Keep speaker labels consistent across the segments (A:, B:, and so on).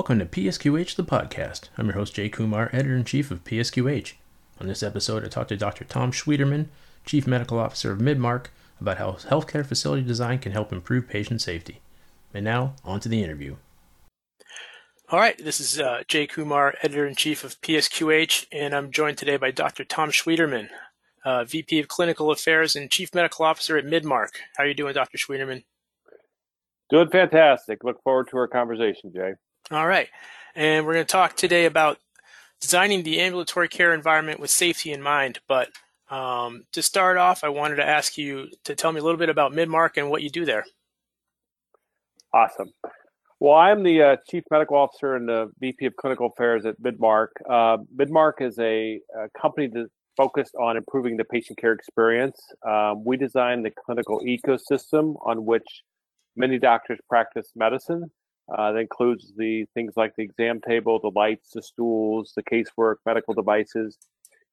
A: Welcome to PSQH the podcast. I'm your host Jay Kumar, editor in chief of PSQH. On this episode, I talked to Dr. Tom Schwieterman, Chief Medical Officer of Midmark, about how healthcare facility design can help improve patient safety. And now, on to the interview.
B: All right, this is uh, Jay Kumar, editor in chief of PSQH, and I'm joined today by Dr. Tom Schwieterman, uh, VP of Clinical Affairs and Chief Medical Officer at Midmark. How are you doing, Dr. Schwieterman?
C: Doing fantastic. Look forward to our conversation, Jay.
B: All right. And we're going to talk today about designing the ambulatory care environment with safety in mind. But um, to start off, I wanted to ask you to tell me a little bit about Midmark and what you do there.
C: Awesome. Well, I'm the uh, Chief Medical Officer and the VP of Clinical Affairs at Midmark. Uh, Midmark is a, a, company that focused on improving the patient care experience. Um, we design the clinical ecosystem on which many doctors practice medicine. Uh, that includes the things like the exam table, the lights, the stools, the casework, medical devices.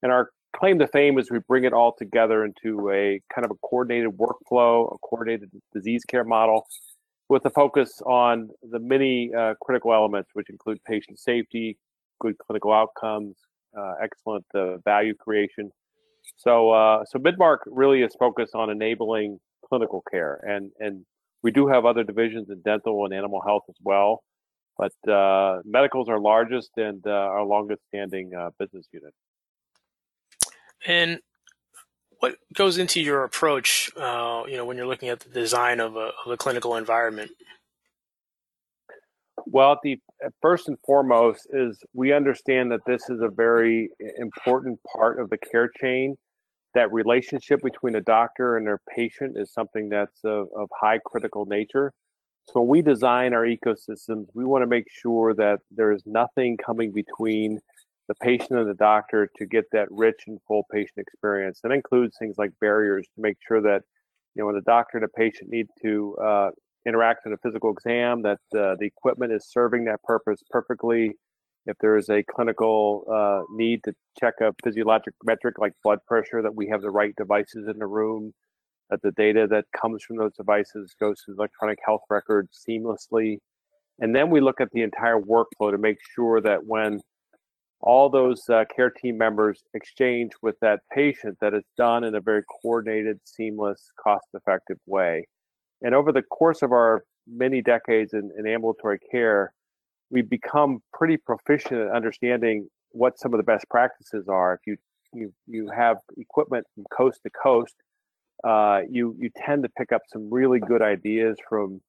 C: And our claim to fame is we bring it all together into a kind of a coordinated workflow, a coordinated disease care model with a focus on the many uh, critical elements, which include patient safety, good clinical outcomes, uh, excellent uh, value creation. So, uh, so Midmark really is focused on enabling clinical care, and and we do have other divisions in dental and animal health as well, but uh, medical is our largest and uh, our longest standing uh, business unit.
B: And what goes into your approach, uh, you know, when you're looking at the design of a, of a clinical environment?
C: Well, the first and foremost is we understand that this is a very important part of the care chain that relationship between a doctor and their patient is something that's of, of high critical nature. So when we design our ecosystems, we want to make sure that there is nothing coming between the patient and the doctor to get that rich and full patient experience. That includes things like barriers to make sure that, you know, when the doctor and the patient need to uh, interact in a physical exam, that uh, the equipment is serving that purpose perfectly, if there is a clinical uh, need to check a physiologic metric like blood pressure, that we have the right devices in the room, that the data that comes from those devices goes to the electronic health records seamlessly. And then we look at the entire workflow to make sure that when all those uh, care team members exchange with that patient, that it's done in a very coordinated, seamless, cost-effective way. And over the course of our many decades in, in ambulatory care, we've become pretty proficient at understanding what some of the best practices are. If you you you have equipment from coast to coast, uh, you you tend to pick up some really good ideas from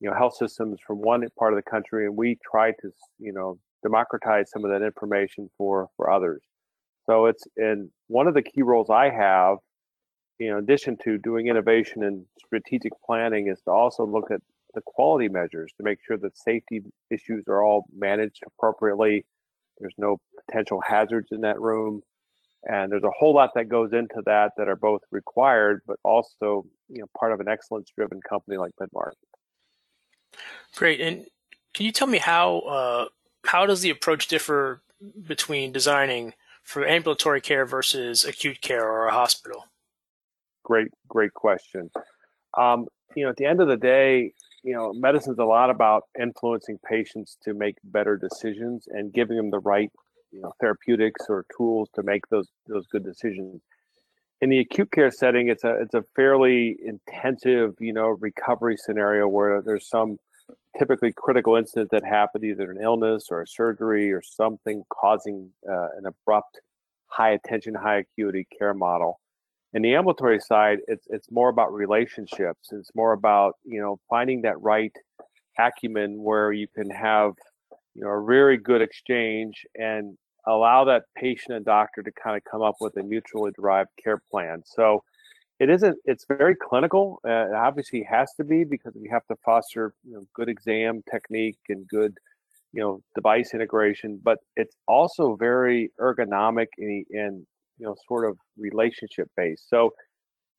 C: you know health systems from one part of the country, and we try to you know democratize some of that information for for others. So it's and one of the key roles I have, you know, in addition to doing innovation and strategic planning, is to also look at the quality measures to make sure that safety issues are all managed appropriately. There's no potential hazards in that room. And there's a whole lot that goes into that that are both required, but also you know part of an excellence-driven company like Midmark.
B: Great. And can you tell me how uh, how does the approach differ between designing for ambulatory care versus acute care or a hospital?
C: Great, great question. Um, you know, at the end of the day, you know, medicine's a lot about influencing patients to make better decisions and giving them the right, you know, therapeutics or tools to make those those good decisions. In the acute care setting, it's a it's a fairly intensive, you know, recovery scenario where there's some typically critical incident that happened, either an illness or a surgery or something causing uh, an abrupt, high attention, high acuity care model in the ambulatory side it's it's more about relationships. It's more about you know finding that right acumen where you can have you know a very good exchange and allow that patient and doctor to kind of come up with a mutually derived care plan. So it isn't it's very clinical. Uh, it obviously has to be because we have to foster you know, good exam technique and good you know device integration but it's also very ergonomic and, and you know sort of relationship based so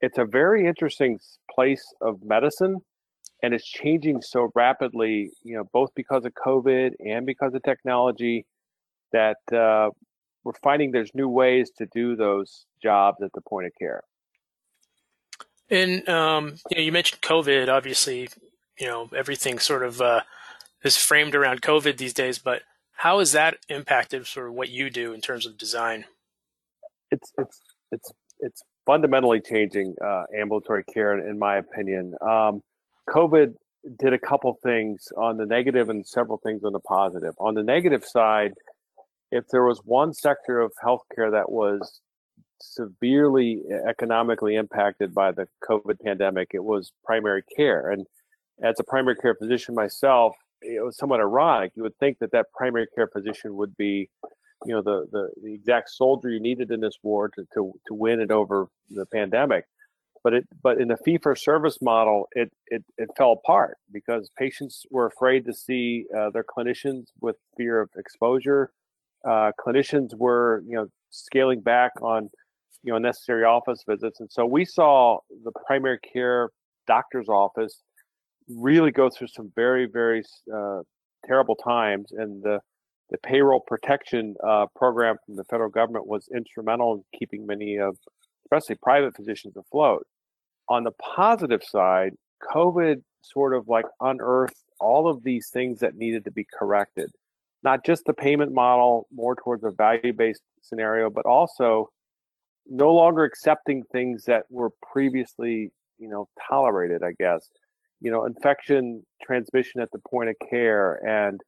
C: it's a very interesting place of medicine and it's changing so rapidly you know both because of covid and because of technology that uh, we're finding there's new ways to do those jobs at the point of care
B: and um, you know you mentioned covid obviously you know everything sort of uh, is framed around COVID these days, but how has that impacted sort of what you do in terms of design?
C: It's it's it's it's fundamentally changing uh, ambulatory care, in my opinion. Um, COVID did a couple things on the negative and several things on the positive. On the negative side, if there was one sector of healthcare that was severely economically impacted by the COVID pandemic, it was primary care. And as a primary care physician myself, it was somewhat ironic. You would think that that primary care physician would be, you know, the the, the exact soldier you needed in this war to, to to win it over the pandemic. But it but in the fee for service model, it it it fell apart because patients were afraid to see uh, their clinicians with fear of exposure. Uh, clinicians were you know scaling back on you know necessary office visits, and so we saw the primary care doctor's office really go through some very very uh, terrible times, and the the payroll protection uh, program from the federal government was instrumental in keeping many of, especially private physicians, afloat. On the positive side, COVID sort of like unearthed all of these things that needed to be corrected. Not just the payment model, more towards a value based scenario, but also no longer accepting things that were previously, you know, tolerated, I guess you know infection transmission at the point of care and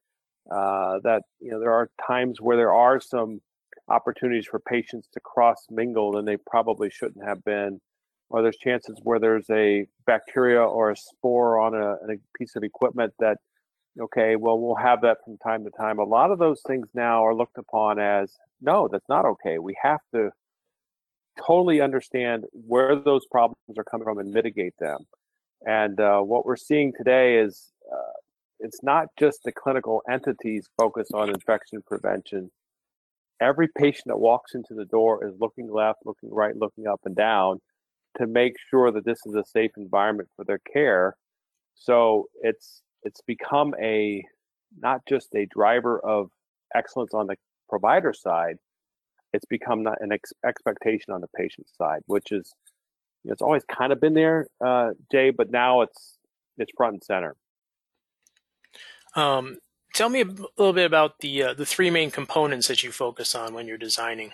C: uh, that you know there are times where there are some opportunities for patients to cross mingle and they probably shouldn't have been or there's chances where there's a bacteria or a spore on a, a piece of equipment that okay well we'll have that from time to time. A lot of those things now are looked upon as no that's not okay. We have to totally understand where those problems are coming from and mitigate them. And uh, what we're seeing today is uh, it's not just the clinical entities focused on infection prevention. Every patient that walks into the door is looking left, looking right, looking up and down to make sure that this is a safe environment for their care. So it's it's become a not just a driver of excellence on the provider side, it's become not an ex- expectation on the patient side, which is it's always kind of been there, uh, Jay, but now it's it's front and center.
B: Um, tell me a little bit about the uh, the three main components that you focus on when you're designing.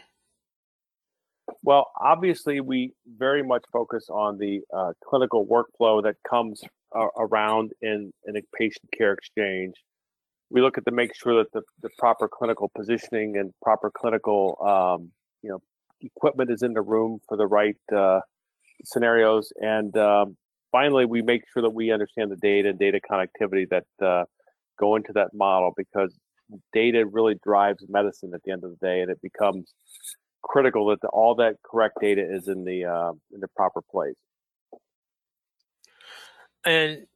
C: Well, obviously, we very much focus on the uh, clinical workflow that comes uh, around in, in a patient care exchange. We look at to make sure that the, the proper clinical positioning and proper clinical, um, you know, equipment is in the room for the right uh, scenarios. And um, finally, we make sure that we understand the data and data connectivity that uh, go into that model because data really drives medicine at the end of the day, and it becomes critical that the, all that correct data is in the uh, in the proper place.
B: And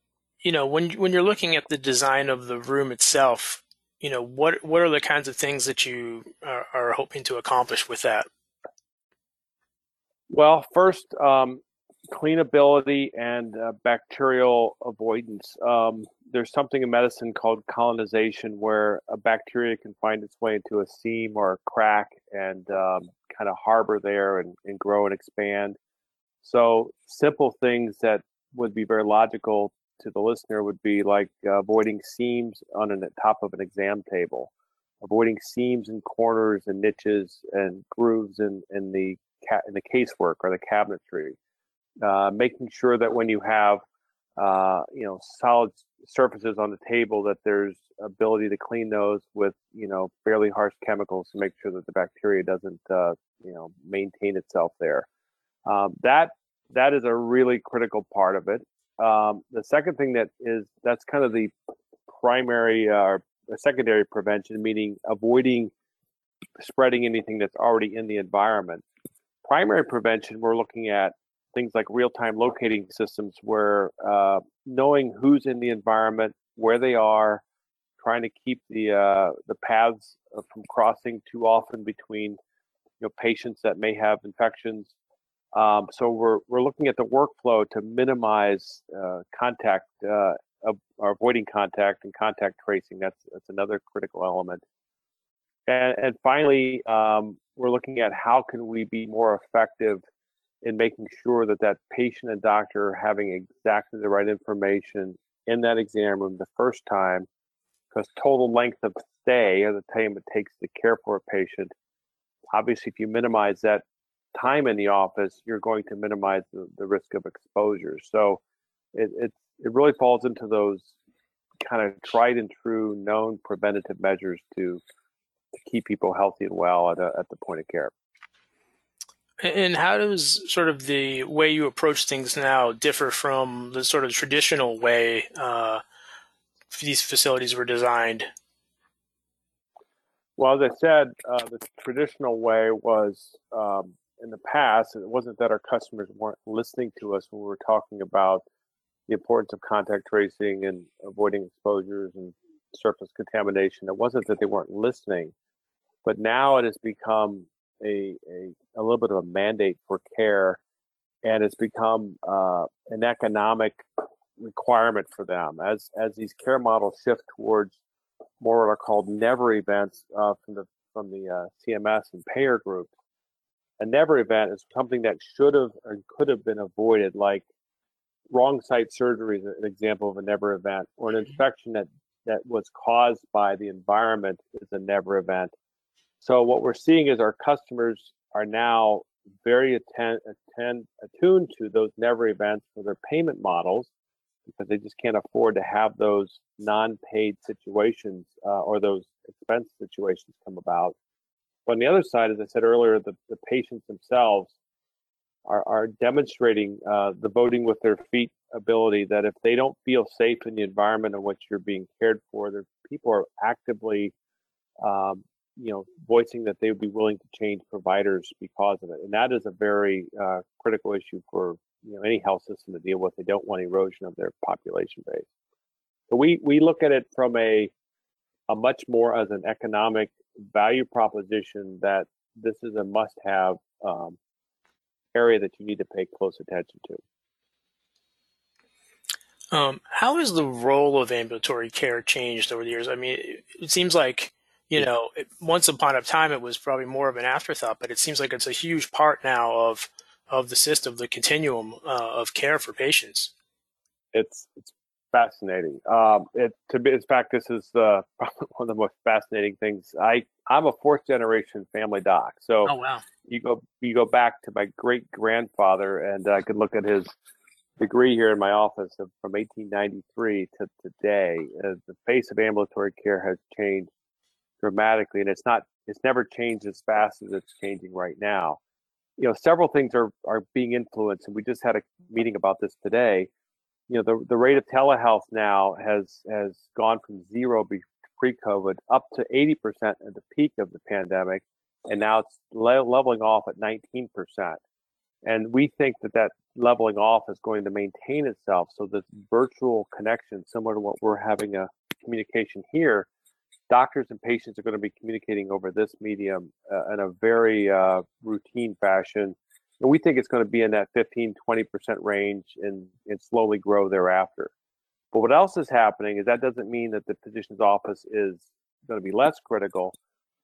B: you know, when when you're looking at the design of the room itself, you know, what what are the kinds of things that you are, are hoping to accomplish with that?
C: Well, first, um, cleanability and uh, bacterial avoidance. Um, there's something in medicine called colonization where a bacteria can find its way into a seam or a crack and um, kind of harbor there and, and, grow and expand. So, simple things that would be very logical to the listener would be like uh, avoiding seams on the top of an exam table, avoiding seams and corners and niches and grooves in, in the ca- in the casework or the cabinetry, uh, making sure that when you have uh, you know solid surfaces on the table that there's ability to clean those with you know fairly harsh chemicals to make sure that the bacteria doesn't uh, you know maintain itself there. Um, that that is a really critical part of it. Um, the second thing that is that's kind of the primary uh, or secondary prevention, meaning avoiding spreading anything that's already in the environment primary prevention, we're looking at things like real-time locating systems where uh, knowing who's in the environment, where they are, trying to keep the uh, the paths from crossing too often between you know patients that may have infections. Um, so we're we're looking at the workflow to minimize uh, contact uh, or avoiding contact and contact tracing. That's that's another critical element. And, and finally, um, we're looking at how can we be more effective in making sure that that patient and doctor are having exactly the right information in that exam room the first time because total length of stay or the time it takes to care for a patient, obviously, if you minimize that time in the office, you're going to minimize the, the risk of exposure. So it, it, it really falls into those kind of tried and true known preventative measures to, to keep people healthy and well at, a, at the point of care.
B: And how does sort of the way you approach things now differ from the sort of traditional way uh, these facilities were designed?
C: Well, as I said, uh, the traditional way was um, in the past. It wasn't that our customers weren't listening to us when we were talking about the importance of contact tracing and avoiding exposures and surface contamination. It wasn't that they weren't listening, but now it has become a, a, a little bit of a mandate for care, and it's become uh, an economic requirement for them as as these care models shift towards more what are called never events uh, from the from the uh, CMS and payer groups. A never event is something that should have and could have been avoided, like wrong site surgery is an example of a never event, or an infection that that was caused by the environment is a never event. So what we're seeing is our customers are now very attuned to those never events for their payment models because they just can't afford to have those non-paid situations uh, or those expense situations come about. But on the other side, as I said earlier, the, the patients themselves are, are demonstrating uh, the voting with their feet ability that if they don't feel safe in the environment in which you're being cared for, the people are actively um, you know, voicing that they would be willing to change providers because of it, and that is a very uh, critical issue for you know any health system to deal with. They don't want erosion of their population base. So we we look at it from a a much more as an economic value proposition that this is a must-have um, area that you need to pay close attention
B: to. Um, how has the role of ambulatory care changed over the years? I mean, it, it seems like you know, it, once upon a time it was probably more of an afterthought, but it seems like it's a huge part now of of the system, the continuum uh, of care for patients.
C: It's it's fascinating. Um, it to be in fact, this is uh, probably one of the most fascinating things. I I'm a fourth generation family doc, so
B: oh wow,
C: you go you go back to my great grandfather, and I could look at his degree here in my office of, from 1893 to today. Uh, the face of ambulatory care has changed dramatically, and it's not it's never changed as fast as it's changing right now. You know, several things are are being influenced, and we just had a meeting about this today. You know, the the rate of telehealth now has has gone from zero pre-COVID up to 80% at the peak of the pandemic, and now it's le- leveling off at 19%. And we think that that leveling off is going to maintain itself. So this virtual connection, similar to what we're having a communication here, doctors and patients are going to be communicating over this medium uh, in a very uh, routine fashion. And we think it's going to be in that 15, 20% range and, and slowly grow thereafter. But what else is happening is that doesn't mean that the physician's office is going to be less critical.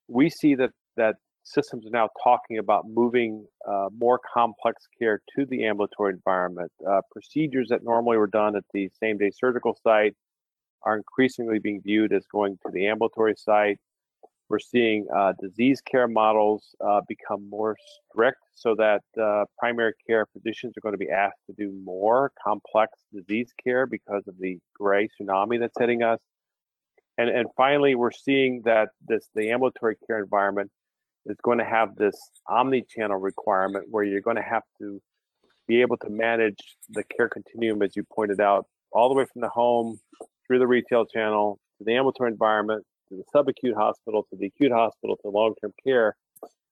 C: We see that, that systems are now talking about moving uh, more complex care to the ambulatory environment. Uh, procedures that normally were done at the same day surgical site are increasingly being viewed as going to the ambulatory site. We're seeing uh, disease care models uh, become more strict so that uh, primary care physicians are going to be asked to do more complex disease care because of the gray tsunami that's hitting us. And, and finally, we're seeing that this the ambulatory care environment is going to have this omni-channel requirement where you're going to have to be able to manage the care continuum, as you pointed out, all the way from the home through the retail channel to the ambulatory environment to the subacute hospital to the acute hospital to long-term care.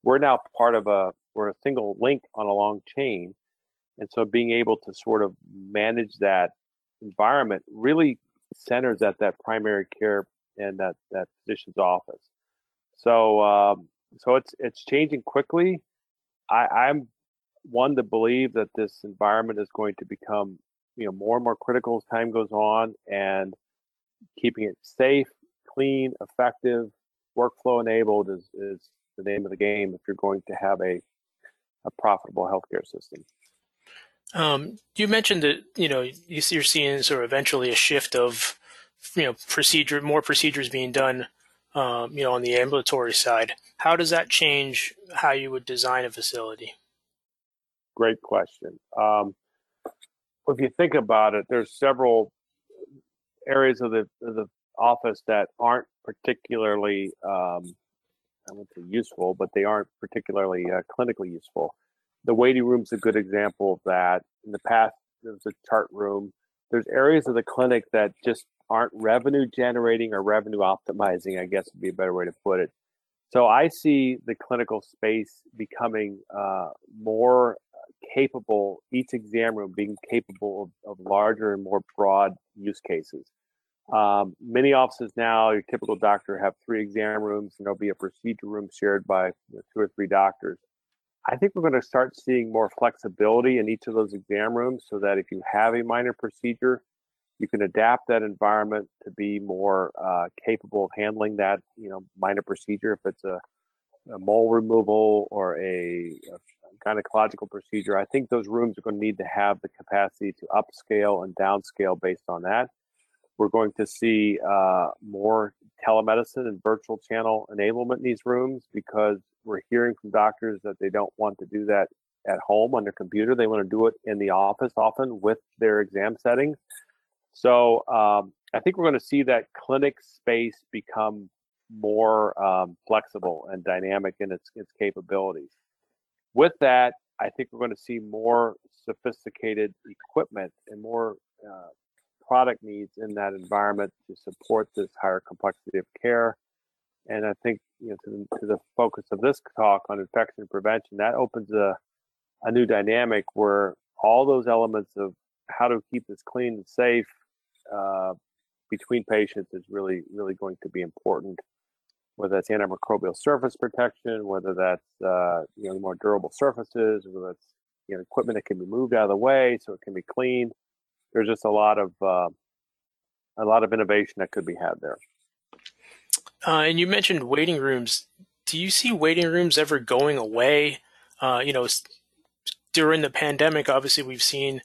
C: We're now part of a we're a single link on a long chain. And so being able to sort of manage that environment really centers at that primary care and that that physician's office. So um, so it's it's changing quickly. I, i'm one to believe that this environment is going to become you know more and more critical as time goes on. And keeping it safe, clean, effective, workflow enabled is, is the name of the game if you're going to have a, a profitable healthcare system.
B: Um, you mentioned that you know you're seeing sort of eventually a shift of you know procedure more procedures being done um, you know on the ambulatory side. How does that change how you would design a facility?
C: Great question. Um, if you think about it there's several areas of the, of the office that aren't particularly um, I wouldn't say useful, but they aren't particularly uh, clinically useful. The waiting room's a good example of that. In the past, there was a chart room. There's areas of the clinic that just aren't revenue generating or revenue optimizing, I guess would be a better way to put it. So I see the clinical space becoming uh, more capable, each exam room being capable of, of larger and more broad use cases. Um, many offices now, your typical doctor have three exam rooms, and there'll be a procedure room shared by you know, two or three doctors. I think we're going to start seeing more flexibility in each of those exam rooms so that if you have a minor procedure, you can adapt that environment to be more uh, capable of handling that, you know, minor procedure. If it's a, a mole removal or a, a gynecological procedure, I think those rooms are going to need to have the capacity to upscale and downscale based on that. We're going to see uh, more telemedicine and virtual channel enablement in these rooms because we're hearing from doctors that they don't want to do that at home on their computer. They want to do it in the office often with their exam settings. So um, I think we're going to see that clinic space become more um, flexible and dynamic in its, its capabilities. With that, I think we're going to see more sophisticated equipment and more uh, product needs in that environment to support this higher complexity of care. And I think you know to the, to the focus of this talk on infection prevention, that opens a a new dynamic where all those elements of how to keep this clean and safe uh, between patients is really really going to be important. Whether that's antimicrobial surface protection, whether that's uh, you know more durable surfaces, whether that's you know equipment that can be moved out of the way so it can be cleaned there's just a lot of uh, a lot of innovation that could be had there.
B: Uh, and you mentioned waiting rooms. Do you see waiting rooms ever going away? Uh, you know, during the pandemic, obviously we've seen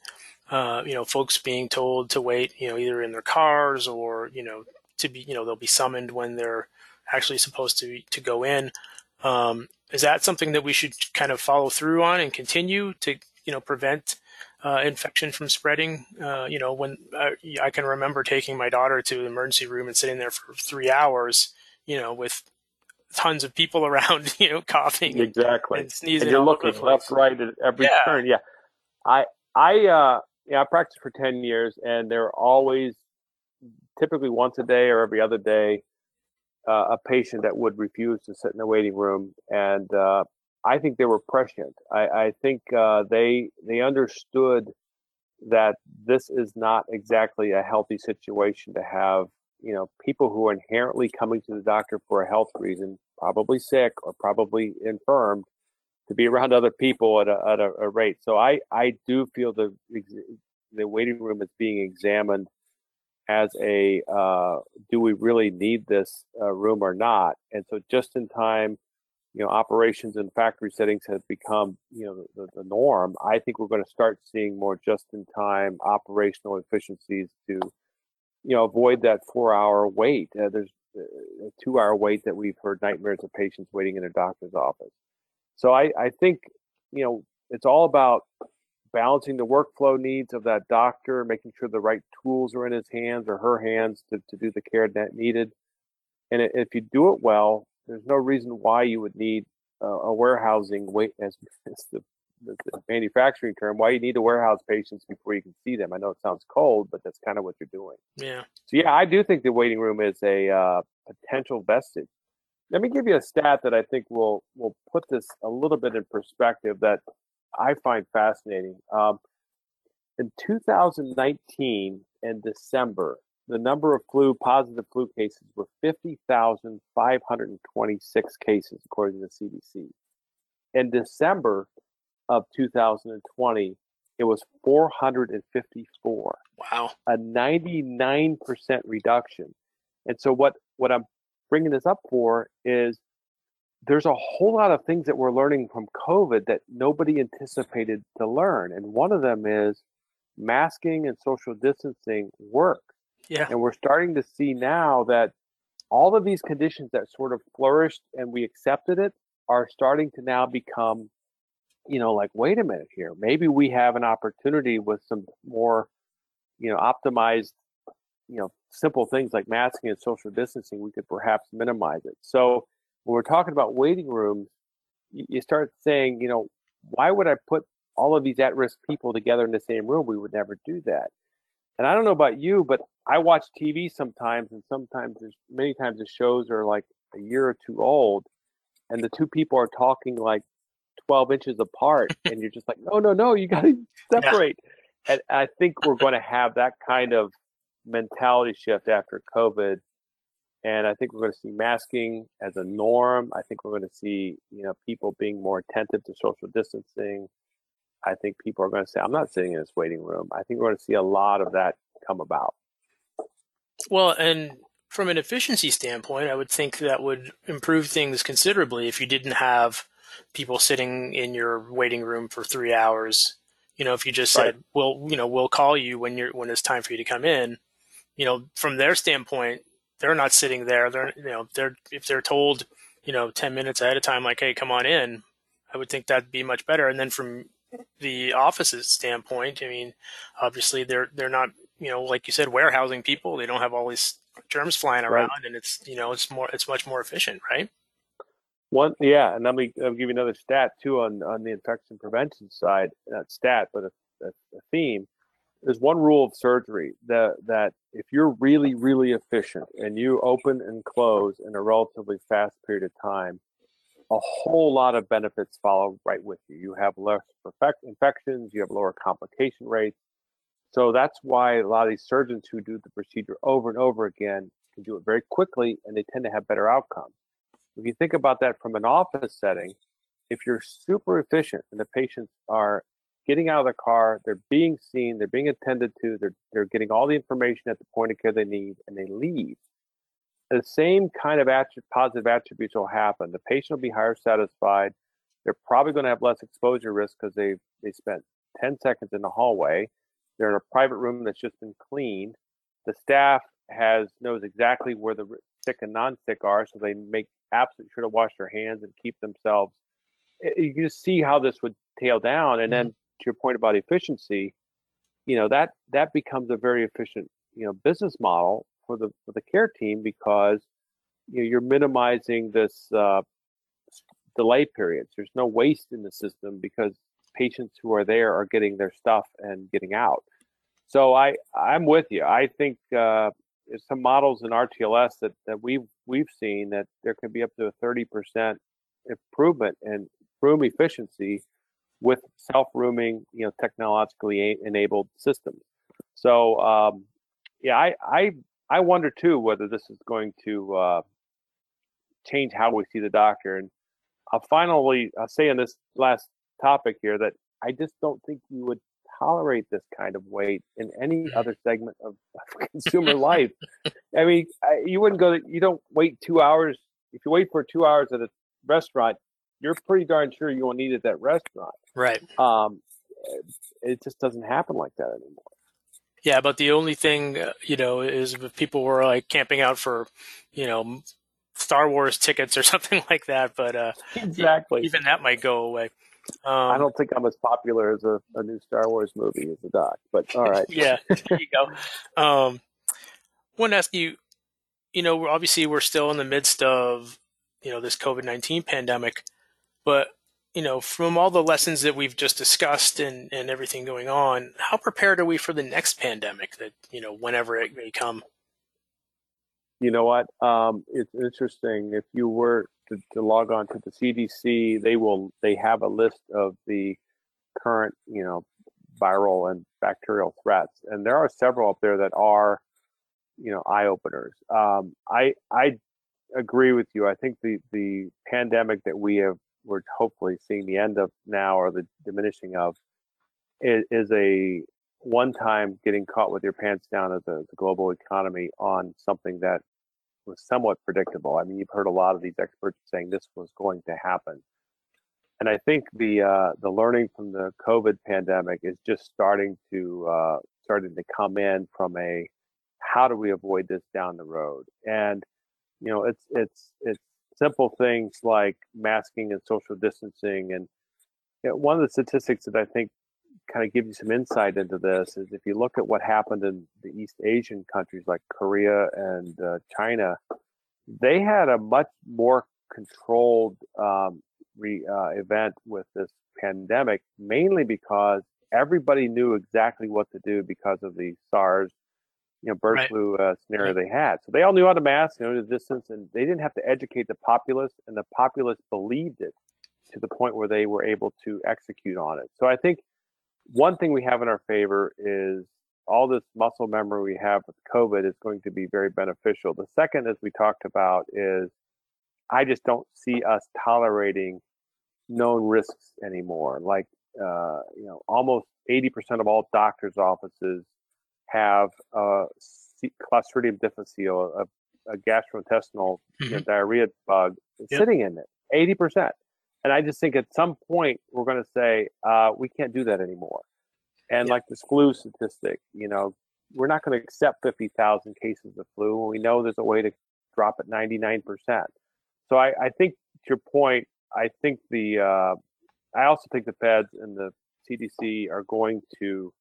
B: uh, you know folks being told to wait, you know, either in their cars or you know to be you know they'll be summoned when they're actually supposed to to go in. Um, is that something that we should kind of follow through on and continue to you know prevent uh, infection from spreading. Uh, you know, when uh, I can remember taking my daughter to the emergency room and sitting there for three hours, you know, with tons of people around, you know, coughing
C: exactly
B: and, sneezing.
C: And you're looking left, right at every yeah. turn. Yeah, I, I, uh, yeah, I practiced for ten years, and they're always, typically once a day or every other day, uh, a patient that would refuse to sit in the waiting room, and uh, I think they were prescient. I, I think uh, they they understood that this is not exactly a healthy situation to have you know people who are inherently coming to the doctor for a health reason, probably sick or probably infirmed, to be around other people at a, at a, a rate. So I I do feel the the waiting room is being examined as a uh, do we really need this uh, room or not? And so just in time you know operations and factory settings have become you know the, the norm. I think we're going to start seeing more just in time operational efficiencies to you know avoid that four hour wait. Uh, there's a two hour wait that we've heard nightmares of patients waiting in a doctor's office. So i i think you know it's all about balancing the workflow needs of that doctor making sure the right tools are in his hands or her hands to, to do the care that needed. And if you do it well there's no reason why you would need uh, a warehousing wait as, as the, the, the, manufacturing term why you need to warehouse patients before you can see them. I know it sounds cold but that's kind of what you're doing.
B: Yeah.
C: So yeah i do think the waiting room is a uh, potential vestige. Let me give you a stat that i think will will put this a little bit in perspective that i find fascinating um, in 2019 in december the number of flu positive flu cases were 50,526 cases, according to the CDC. In December of 2020, it was 454.
B: Wow.
C: A 99% reduction. And so, what, what I'm bringing this up for is there's a whole lot of things that we're learning from COVID that nobody anticipated to learn. And one of them is masking and social distancing work
B: Yeah.
C: And we're starting to see now that all of these conditions that sort of flourished and we accepted it are starting to now become, you know, like, wait a minute here. Maybe we have an opportunity with some more, you know, optimized, you know, simple things like masking and social distancing, we could perhaps minimize it. So when we're talking about waiting rooms, you start saying, you know, why would I put all of these at-risk people together in the same room? We would never do that. And I don't know about you, but I watch TV sometimes, and sometimes there's many times the shows are like a year or two old, and the two people are talking like 12 inches apart, and you're just like, no, no, no, you got to separate. Yeah. And I think we're going to have that kind of mentality shift after COVID. And I think we're going to see masking as a norm. I think we're going to see, you know, people being more attentive to social distancing. I think people are going to say, I'm not sitting in this waiting room. I think we're going to see a lot of that come about.
B: Well, and from an efficiency standpoint, I would think that would improve things considerably if you didn't have people sitting in your waiting room for three hours. You know, if you just right. said, "Well, you know, we'll call you when you're when it's time for you to come in." You know, from their standpoint, they're not sitting there. They're you know, they're if they're told, you know, ten minutes ahead of time, like, "Hey, come on in," I would think that'd be much better. And then from the office's standpoint, I mean, obviously they're they're not you know, like you said, warehousing people. They don't have all these germs flying around, right. and it's you know, it's more, it's much more efficient, right?
C: One, yeah, and let me I'll give you another stat too on on the infection prevention side. Not stat, but a, a, a theme. There's one rule of surgery that that if you're really really efficient and you open and close in a relatively fast period of time, a whole lot of benefits follow right with you. You have less infections, you have lower complication rates, so that's why a lot of these surgeons who do the procedure over and over again can do it very quickly and they tend to have better outcomes. If you think about that from an office setting, if you're super efficient and the patients are getting out of the car, they're being seen, they're being attended to, they're, they're getting all the information at the point of care they need, and they leave, the same kind of attri- positive attributes will happen. The patient will be higher satisfied. They're probably going to have less exposure risk because they they spent 10 seconds in the hallway they're in a private room that's just been cleaned. The staff has knows exactly where the sick and non-sick are, so they make absolutely sure to wash their hands and keep themselves. You can just see how this would tail down, and then mm-hmm. To your point about efficiency, you know that that becomes a very efficient you know business model for the for the care team because you know you're minimizing this uh, delay periods. There's no waste in the system because patients who are there are getting their stuff and getting out. So I I'm with you. I think uh, some models in RTLS that, that we've we've seen that there can be up to a 30% improvement in room efficiency with self-rooming, you know, technologically enabled systems. So um, yeah, I, I I wonder too whether this is going to uh, change how we see the doctor. And I'll finally I'll say in this last topic here that I just don't think you would tolerate this kind of wait in any mm. other segment of, of consumer life. I mean, I, you wouldn't go. You don't wait two hours. If you wait for two hours at a restaurant, you're pretty darn sure you won't eat at that restaurant.
B: Right.
C: Um, it just doesn't happen like that anymore.
B: Yeah, but the only thing uh, you know is if people were like camping out for, you know, Star Wars tickets or something like that. But uh,
C: exactly,
B: even that might go away.
C: Um, I don't think I'm as popular as a, a, new Star Wars movie as a doc, but all right.
B: yeah, there you go. Um, I want to ask you, you know, obviously we're still in the midst of, you know, this COVID 19 pandemic, but, you know, from all the lessons that we've just discussed and, and everything going on, how prepared are we for the next pandemic that, you know, whenever it may come?
C: You know what? Um, it's interesting. If you were to, to log on to the CDC, they will they have a list of the current you know viral and bacterial threats, and there are several up there that are you know eye openers. Um, I I agree with you. I think the the pandemic that we have we're hopefully seeing the end of now or the diminishing of is, a one time getting caught with your pants down of the, the global economy on something that was somewhat predictable. I mean, you've heard a lot of these experts saying this was going to happen. And I think the uh, the learning from the COVID pandemic is just starting to uh, starting to come in from a how do we avoid this down the road? And you know, it's it's it's simple things like masking and social distancing. And you know, one of the statistics that I think kind of give you some insight into this is if you look at what happened in the East Asian countries like Korea and uh, China, they had a much more controlled um, re, uh, event with this pandemic, mainly because everybody knew exactly what to do because of the SARS, you know, bird right. flu uh, scenario right. they had. So they all knew how to mask, you know, the distance, and they didn't have to educate the populace, and the populace believed it to the point where they were able to execute on it. So I think one thing we have in our favor is all this muscle memory we have with COVID is going to be very beneficial. The second, as we talked about, is I just don't see us tolerating known risks anymore. Like, uh, you know, almost 80% of all doctors' offices have a Clostridium difficile, a, a gastrointestinal mm-hmm. you know, mm-hmm. diarrhea bug yep. sitting in it. 80%. And I just think at some point we're going to say uh, we can't do that anymore. And like this flu statistic, you know, we're not going to accept 50,000 cases of flu when we know there's a way to drop it 99%. So I, I think to your point, I think the, uh, I also think the feds and the CDC are going to,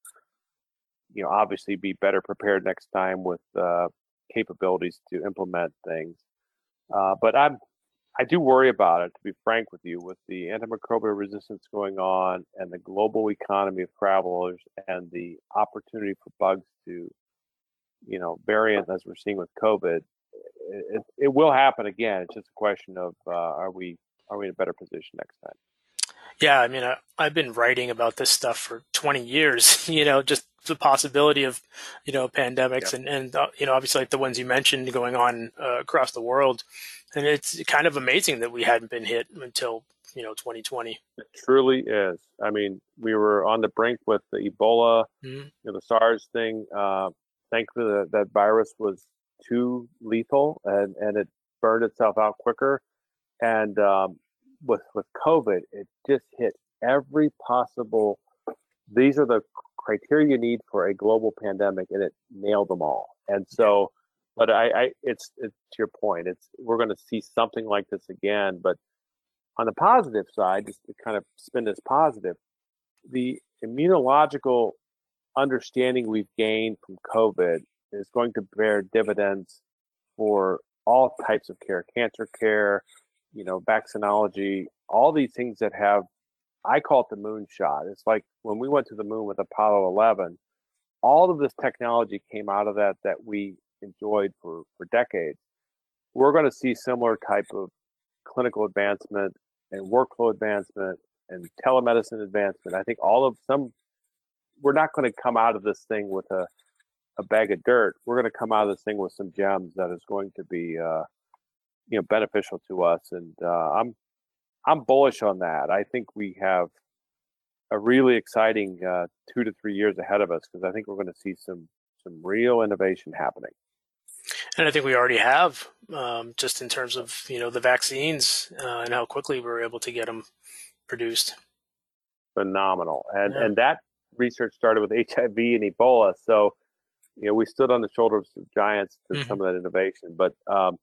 C: you know, obviously be better prepared next time with uh, capabilities to implement things. Uh, but I'm I do worry about it, to be frank with you, with the antimicrobial resistance going on and the global economy of travelers and the opportunity for bugs to, you know, variant as we're seeing with COVID. It, it will happen again. It's just a question of uh, are we are we in a better position next time?
B: Yeah, I mean, I, I've been writing about this stuff for 20 years. You know, just the possibility of you know pandemics and and uh, you know obviously like the ones you mentioned going on uh, across the world and it's kind of amazing that we hadn't been hit until you know 2020
C: it truly is i mean we were on the brink with the ebola mm-hmm. you know, the sars thing uh, thankfully that, that virus was too lethal and and it burned itself out quicker and um, with with covid it just hit every possible these are the criteria you need for a global pandemic and it nailed them all and so but I, I it's it's to your point. It's we're going to see something like this again. But on the positive side, just to kind of spin this positive, the immunological understanding we've gained from COVID is going to bear dividends for all types of care, cancer care, you know, vaccinology, all these things that have, I call it the moonshot. It's like when we went to the moon with Apollo 11, all of this technology came out of that that we enjoyed for, for decades, we're going to see similar type of clinical advancement and workflow advancement and telemedicine advancement. I think all of some, we're not going to come out of this thing with a, a bag of dirt. We're going to come out of this thing with some gems that is going to be, uh, you know, beneficial to us. And uh, I'm, I'm bullish on that. I think we have a really exciting uh, two to three years ahead of us because I think we're going to see some some real innovation happening.
B: And I think we already have, um, just in terms of you know the vaccines uh, and how quickly we were able to get them produced.
C: Phenomenal, and yeah. and that research started with HIV and Ebola. So, you know, we stood on the shoulders of giants to mm-hmm. some of that innovation. But, um,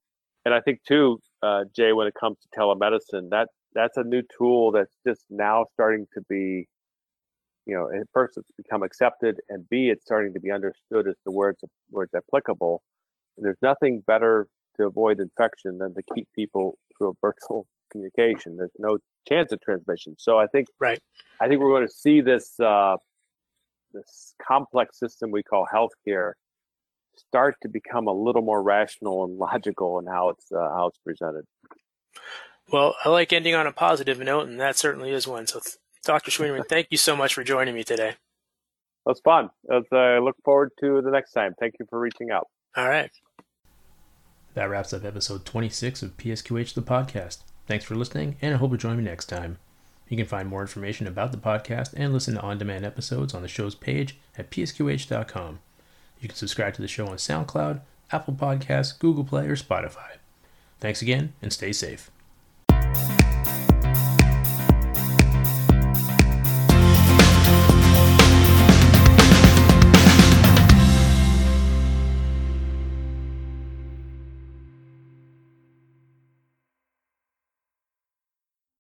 C: and I think too, uh, Jay, when it comes to telemedicine, that that's a new tool that's just now starting to be you know, first it's become accepted, and B, it's starting to be understood as to where it's where it's applicable. And there's nothing better to avoid infection than to keep people through a virtual communication. There's no chance of transmission. So I think
B: right.
C: I think we're going to see this uh, this complex system we call healthcare start to become a little more rational and logical in how it's uh, how it's presented.
B: Well, I like ending on a positive note, and that certainly is one. So Dr. Schwieterman, thank you so much for joining me today.
C: That's fun. Let's uh, look forward to the next time. Thank you for reaching out.
B: All right.
A: That wraps up episode 26 of PSQH the podcast. Thanks for listening, and I hope you join me next time. You can find more information about the podcast and listen to on demand episodes on the show's page at psqh.com. You can subscribe to the show on SoundCloud, Apple Podcasts, Google Play, or Spotify. Thanks again, and stay safe.